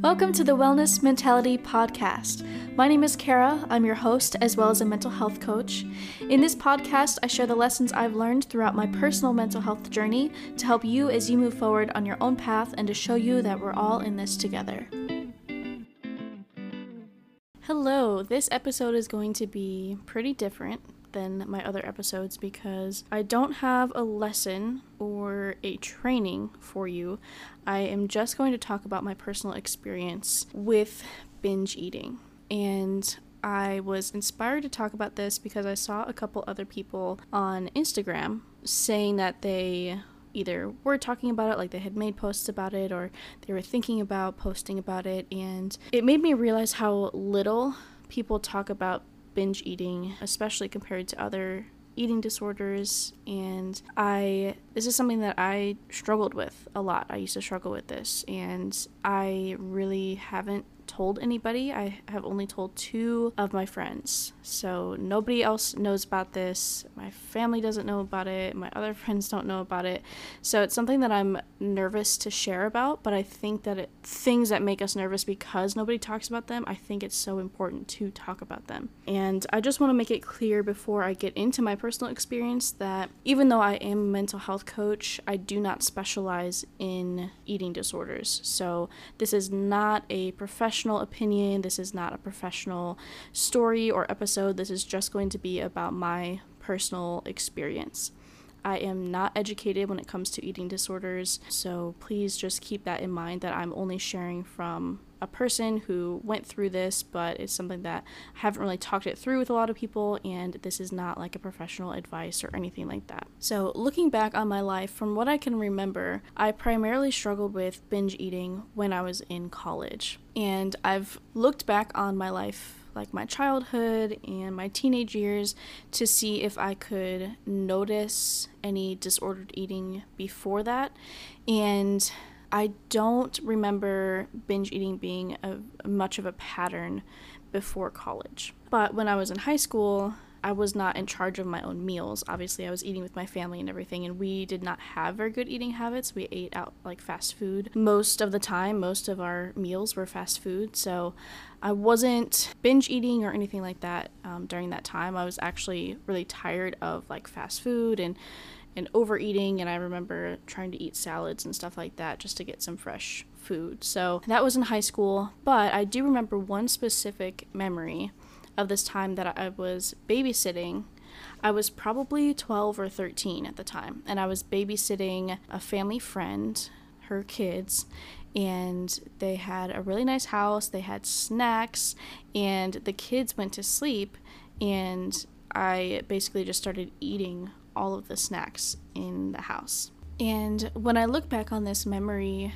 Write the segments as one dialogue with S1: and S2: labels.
S1: Welcome to the Wellness Mentality Podcast. My name is Kara. I'm your host as well as a mental health coach. In this podcast, I share the lessons I've learned throughout my personal mental health journey to help you as you move forward on your own path and to show you that we're all in this together. Hello, this episode is going to be pretty different than my other episodes because I don't have a lesson or a training for you. I am just going to talk about my personal experience with binge eating. And I was inspired to talk about this because I saw a couple other people on Instagram saying that they either were talking about it, like they had made posts about it, or they were thinking about posting about it. And it made me realize how little people talk about binge eating, especially compared to other eating disorders and I this is something that I struggled with a lot. I used to struggle with this and I really haven't told anybody. I have only told two of my friends. So nobody else knows about this. My family doesn't know about it. My other friends don't know about it. So it's something that I'm nervous to share about, but I think that it, things that make us nervous because nobody talks about them, I think it's so important to talk about them. And I just want to make it clear before I get into my personal experience that even though I am a mental health coach, I do not specialize in eating disorders. So this is not a professional professional opinion. This is not a professional story or episode. This is just going to be about my personal experience. I am not educated when it comes to eating disorders, so please just keep that in mind that I'm only sharing from a person who went through this, but it's something that I haven't really talked it through with a lot of people, and this is not like a professional advice or anything like that. So, looking back on my life, from what I can remember, I primarily struggled with binge eating when I was in college. And I've looked back on my life like my childhood and my teenage years to see if I could notice any disordered eating before that. And I don't remember binge eating being a, much of a pattern before college. But when I was in high school, I was not in charge of my own meals. Obviously, I was eating with my family and everything, and we did not have very good eating habits. We ate out like fast food most of the time. Most of our meals were fast food. So I wasn't binge eating or anything like that um, during that time. I was actually really tired of like fast food and and overeating and I remember trying to eat salads and stuff like that just to get some fresh food. So that was in high school, but I do remember one specific memory of this time that I was babysitting. I was probably 12 or 13 at the time, and I was babysitting a family friend, her kids, and they had a really nice house. They had snacks, and the kids went to sleep, and I basically just started eating all of the snacks in the house. And when I look back on this memory,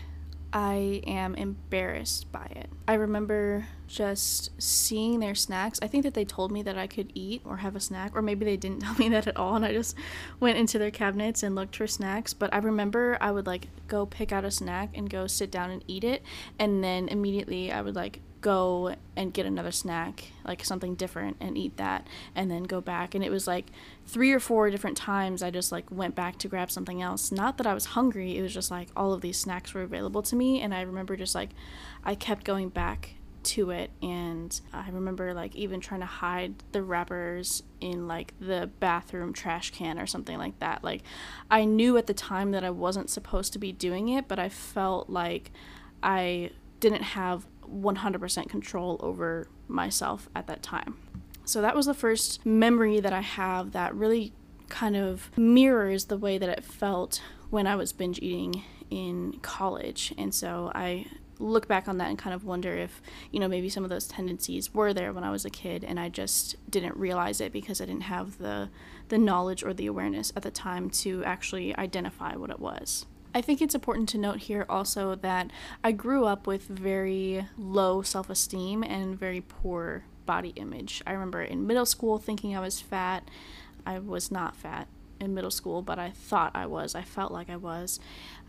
S1: I am embarrassed by it. I remember just seeing their snacks. I think that they told me that I could eat or have a snack, or maybe they didn't tell me that at all, and I just went into their cabinets and looked for snacks. But I remember I would like go pick out a snack and go sit down and eat it, and then immediately I would like go and get another snack, like something different, and eat that, and then go back. And it was like three or four different times I just like went back to grab something else. Not that I was hungry, it was just like all of these snacks were available to me. And I remember just like I kept going back to it and I remember like even trying to hide the wrappers in like the bathroom trash can or something like that. Like I knew at the time that I wasn't supposed to be doing it, but I felt like I didn't have 100% control over myself at that time. So that was the first memory that I have that really kind of mirrors the way that it felt when I was binge eating in college. And so I look back on that and kind of wonder if, you know, maybe some of those tendencies were there when I was a kid and I just didn't realize it because I didn't have the the knowledge or the awareness at the time to actually identify what it was. I think it's important to note here also that I grew up with very low self esteem and very poor body image. I remember in middle school thinking I was fat. I was not fat in middle school, but I thought I was. I felt like I was.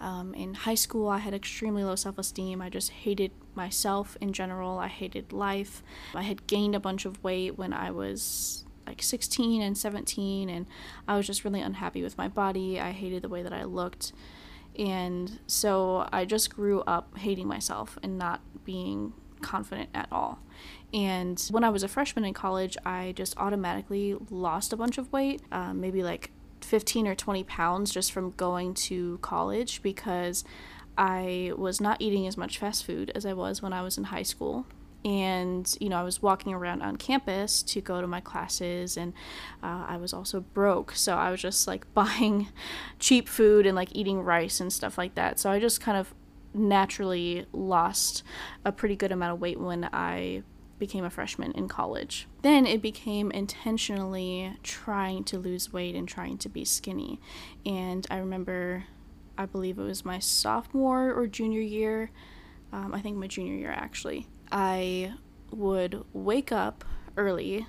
S1: Um, in high school, I had extremely low self esteem. I just hated myself in general. I hated life. I had gained a bunch of weight when I was like 16 and 17, and I was just really unhappy with my body. I hated the way that I looked And so I just grew up hating myself and not being confident at all. And when I was a freshman in college, I just automatically lost a bunch of weight, uh, maybe like 15 or 20 pounds just from going to college because I was not eating as much fast food as I was when I was in high school. And, you know, I was walking around on campus to go to my classes, and uh, I was also broke. So I was just like buying cheap food and like eating rice and stuff like that. So I just kind of naturally lost a pretty good amount of weight when I became a freshman in college. Then it became intentionally trying to lose weight and trying to be skinny. And I remember, I believe it was my sophomore or junior year, um, I think my junior year actually, I would wake up early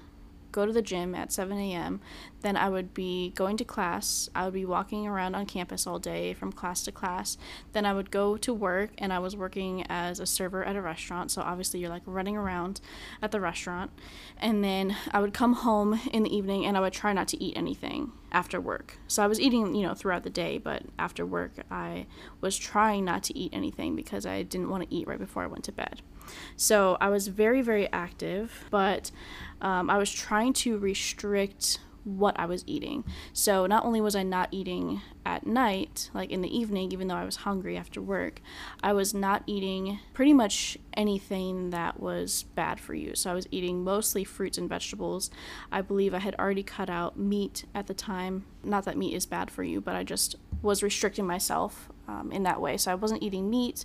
S1: go to the gym at 7 a.m. Then I would be going to class. I would be walking around on campus all day from class to class. Then I would go to work, and I was working as a server at a restaurant. So obviously, you're like running around at the restaurant. And then I would come home in the evening, and I would try not to eat anything after work. So I was eating, you know, throughout the day, but after work, I was trying not to eat anything because I didn't want to eat right before I went to bed. So I was very, very active, but um, I was trying to restrict what I was eating. So not only was I not eating at night, like in the evening, even though I was hungry after work, I was not eating pretty much anything that was bad for you. So I was eating mostly fruits and vegetables. I believe I had already cut out meat at the time. Not that meat is bad for you, but I just was restricting myself um, in that way. So I wasn't eating meat.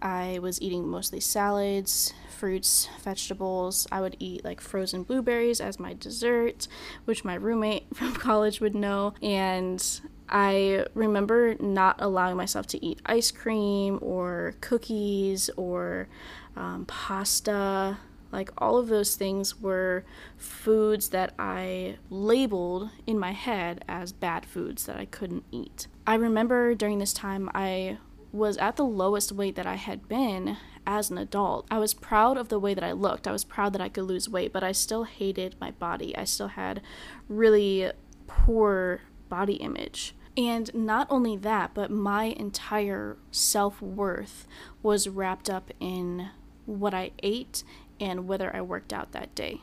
S1: I was eating mostly salads, fruits, vegetables. I would eat like frozen blueberries as my dessert, which my roommate from college would know. And I remember not allowing myself to eat ice cream or cookies or um, pasta. Like all of those things were foods that I labeled in my head as bad foods that I couldn't eat. I remember during this time I was at the lowest weight that I had been as an adult. I was proud of the way that I looked. I was proud that I could lose weight, but I still hated my body. I still had really poor body image. And not only that, but my entire self worth was wrapped up in what I ate and whether I worked out that day.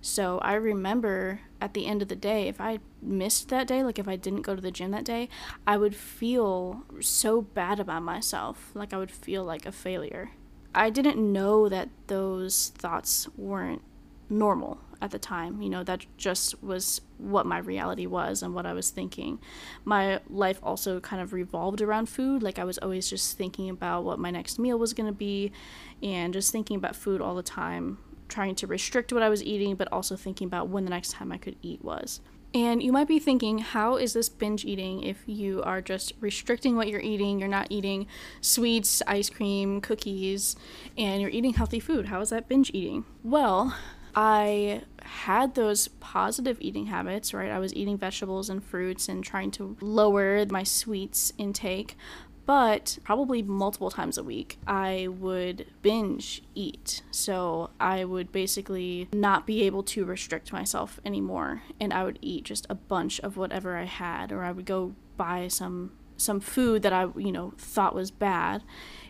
S1: So I remember at the end of the day, if I missed that day, like if I didn't go to the gym that day, I would feel so bad about myself. Like I would feel like a failure. I didn't know that those thoughts weren't normal at the time. You know, that just was what my reality was and what I was thinking. My life also kind of revolved around food. Like I was always just thinking about what my next meal was going to be and just thinking about food all the time trying to restrict what I was eating, but also thinking about when the next time I could eat was. And you might be thinking, how is this binge eating if you are just restricting what you're eating? You're not eating sweets, ice cream, cookies, and you're eating healthy food. How is that binge eating? Well, I had those positive eating habits, right? I was eating vegetables and fruits and trying to lower my sweets intake, but probably multiple times a week, I would binge eat. So I would basically not be able to restrict myself anymore, and I would eat just a bunch of whatever I had, or I would go buy some some food that I you know thought was bad,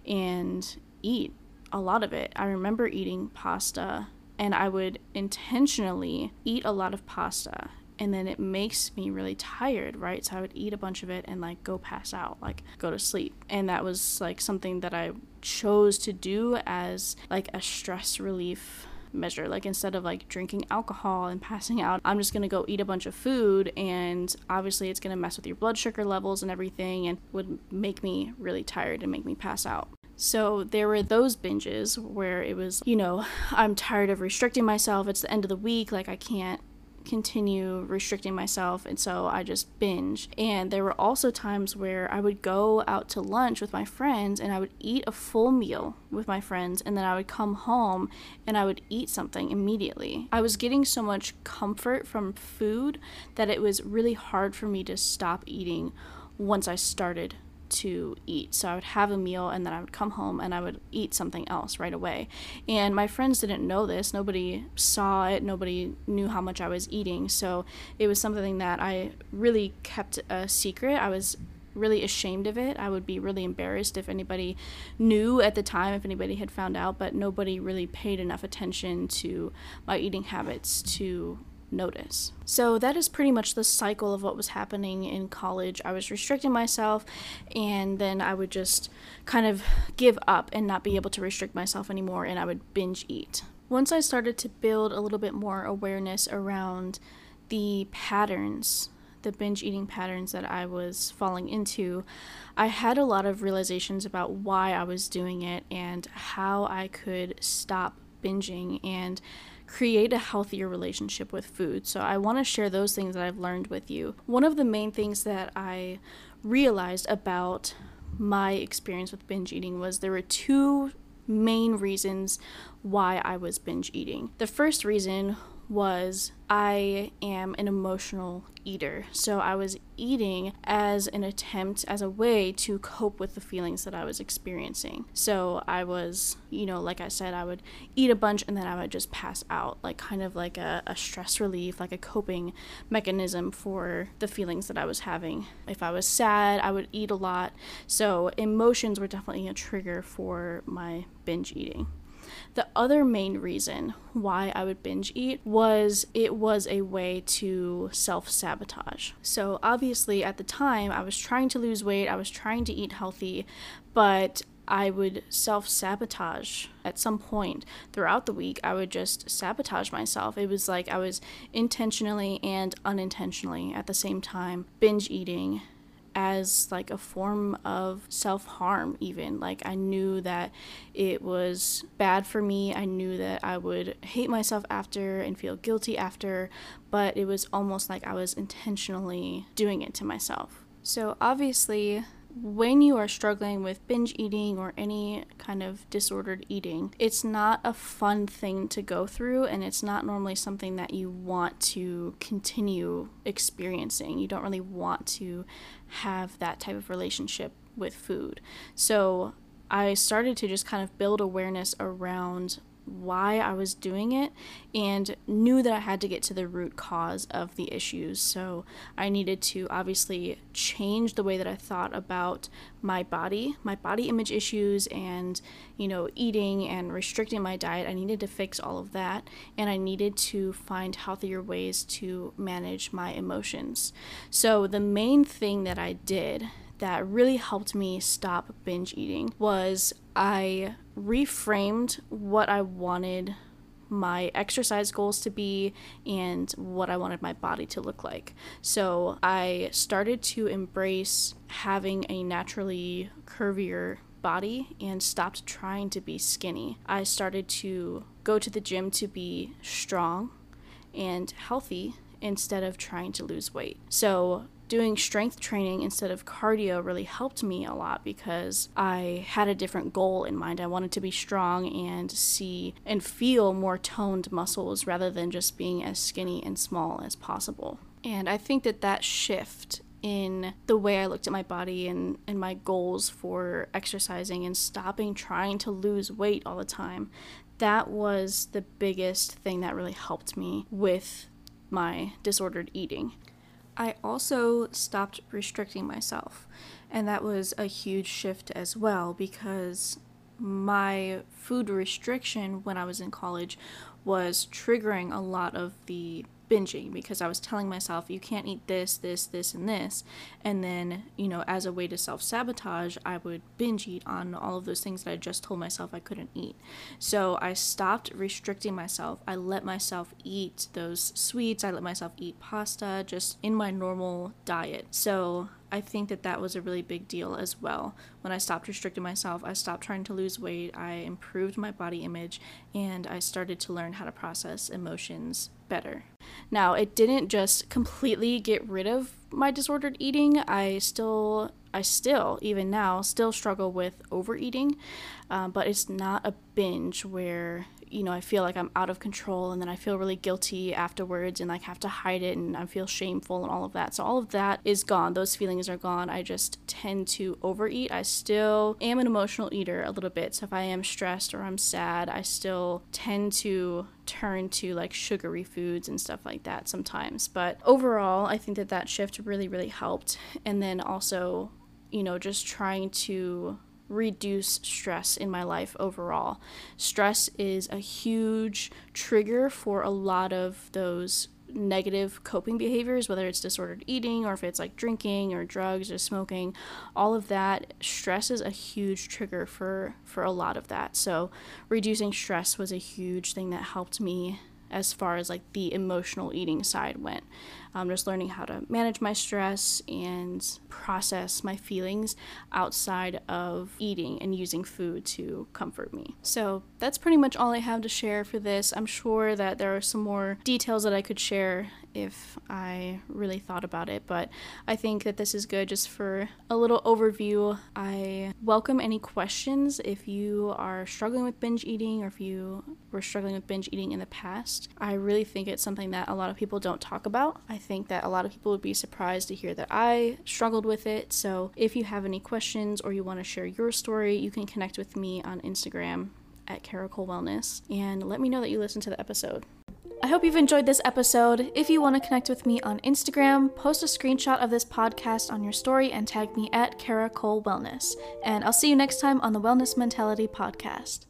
S1: and eat a lot of it. I remember eating pasta and I would intentionally eat a lot of pasta and then it makes me really tired, right? So I would eat a bunch of it and like go pass out, like go to sleep. And that was like something that I chose to do as like a stress relief measure. Like instead of like drinking alcohol and passing out, I'm just gonna go eat a bunch of food and obviously it's gonna mess with your blood sugar levels and everything and would make me really tired and make me pass out. So there were those binges where it was, you know, I'm tired of restricting myself. It's the end of the week. Like I can't continue restricting myself and so I just binge. And there were also times where I would go out to lunch with my friends and I would eat a full meal with my friends and then I would come home and I would eat something immediately. I was getting so much comfort from food that it was really hard for me to stop eating once I started to eat. So I would have a meal and then I would come home and I would eat something else right away. And my friends didn't know this. Nobody saw it. Nobody knew how much I was eating. So it was something that I really kept a secret. I was really ashamed of it. I would be really embarrassed if anybody knew at the time, if anybody had found out, but nobody really paid enough attention to my eating habits to notice. So that is pretty much the cycle of what was happening in college. I was restricting myself and then I would just kind of give up and not be able to restrict myself anymore and I would binge eat. Once I started to build a little bit more awareness around the patterns the binge eating patterns that I was falling into, I had a lot of realizations about why I was doing it and how I could stop binging and create a healthier relationship with food. So I want to share those things that I've learned with you. One of the main things that I realized about my experience with binge eating was there were two main reasons why I was binge eating. The first reason was I am an emotional eater. So I was eating as an attempt, as a way to cope with the feelings that I was experiencing. So I was, you know, like I said, I would eat a bunch and then I would just pass out, like kind of like a, a stress relief, like a coping mechanism for the feelings that I was having. If I was sad, I would eat a lot. So emotions were definitely a trigger for my binge eating. The other main reason why I would binge eat was it was a way to self sabotage. So, obviously, at the time, I was trying to lose weight, I was trying to eat healthy, but I would self sabotage at some point throughout the week. I would just sabotage myself. It was like I was intentionally and unintentionally at the same time binge eating as like a form of self harm, even. Like, I knew that it was bad for me. I knew that I would hate myself after and feel guilty after, but it was almost like I was intentionally doing it to myself. So, obviously, when you are struggling with binge eating or any kind of disordered eating, it's not a fun thing to go through, and it's not normally something that you want to continue experiencing. You don't really want to have that type of relationship with food. So I started to just kind of build awareness around why I was doing it and knew that I had to get to the root cause of the issues. So I needed to obviously change the way that I thought about my body, my body image issues, and, you know, eating and restricting my diet. I needed to fix all of that and I needed to find healthier ways to manage my emotions. So the main thing that I did that really helped me stop binge eating was I reframed what I wanted my exercise goals to be and what I wanted my body to look like. So I started to embrace having a naturally curvier body and stopped trying to be skinny. I started to go to the gym to be strong and healthy instead of trying to lose weight. So doing strength training instead of cardio really helped me a lot because I had a different goal in mind. I wanted to be strong and see and feel more toned muscles rather than just being as skinny and small as possible. And I think that that shift in the way I looked at my body and, and my goals for exercising and stopping trying to lose weight all the time, that was the biggest thing that really helped me with my disordered eating. I also stopped restricting myself, and that was a huge shift as well because my food restriction when I was in college was triggering a lot of the binging because I was telling myself, you can't eat this, this, this, and this. And then, you know, as a way to self sabotage, I would binge eat on all of those things that I just told myself I couldn't eat. So I stopped restricting myself. I let myself eat those sweets, I let myself eat pasta just in my normal diet. So I think that that was a really big deal as well. When I stopped restricting myself, I stopped trying to lose weight, I improved my body image, and I started to learn how to process emotions better. Now, it didn't just completely get rid of my disordered eating. I still, I still, even now, still struggle with overeating, uh, but it's not a binge where you know, I feel like I'm out of control and then I feel really guilty afterwards and like have to hide it and I feel shameful and all of that. So all of that is gone. Those feelings are gone. I just tend to overeat. I still am an emotional eater a little bit. So if I am stressed or I'm sad, I still tend to turn to like sugary foods and stuff like that sometimes. But overall, I think that that shift really, really helped. And then also you know, just trying to reduce stress in my life overall. Stress is a huge trigger for a lot of those negative coping behaviors, whether it's disordered eating or if it's like drinking or drugs or smoking, all of that stress is a huge trigger for for a lot of that. So reducing stress was a huge thing that helped me as far as like the emotional eating side went um, just learning how to manage my stress and process my feelings outside of eating and using food to comfort me. So that's pretty much all I have to share for this. I'm sure that there are some more details that I could share if I really thought about it, but I think that this is good just for a little overview. I welcome any questions if you are struggling with binge eating or if you were struggling with binge eating in the past. I really think it's something that a lot of people don't talk about. I think that a lot of people would be surprised to hear that I struggled with it. So if you have any questions or you want to share your story, you can connect with me on Instagram at Caracole Wellness and let me know that you listened to the episode. I hope you've enjoyed this episode. If you want to connect with me on Instagram, post a screenshot of this podcast on your story and tag me at Caracole Wellness. And I'll see you next time on the Wellness Mentality Podcast.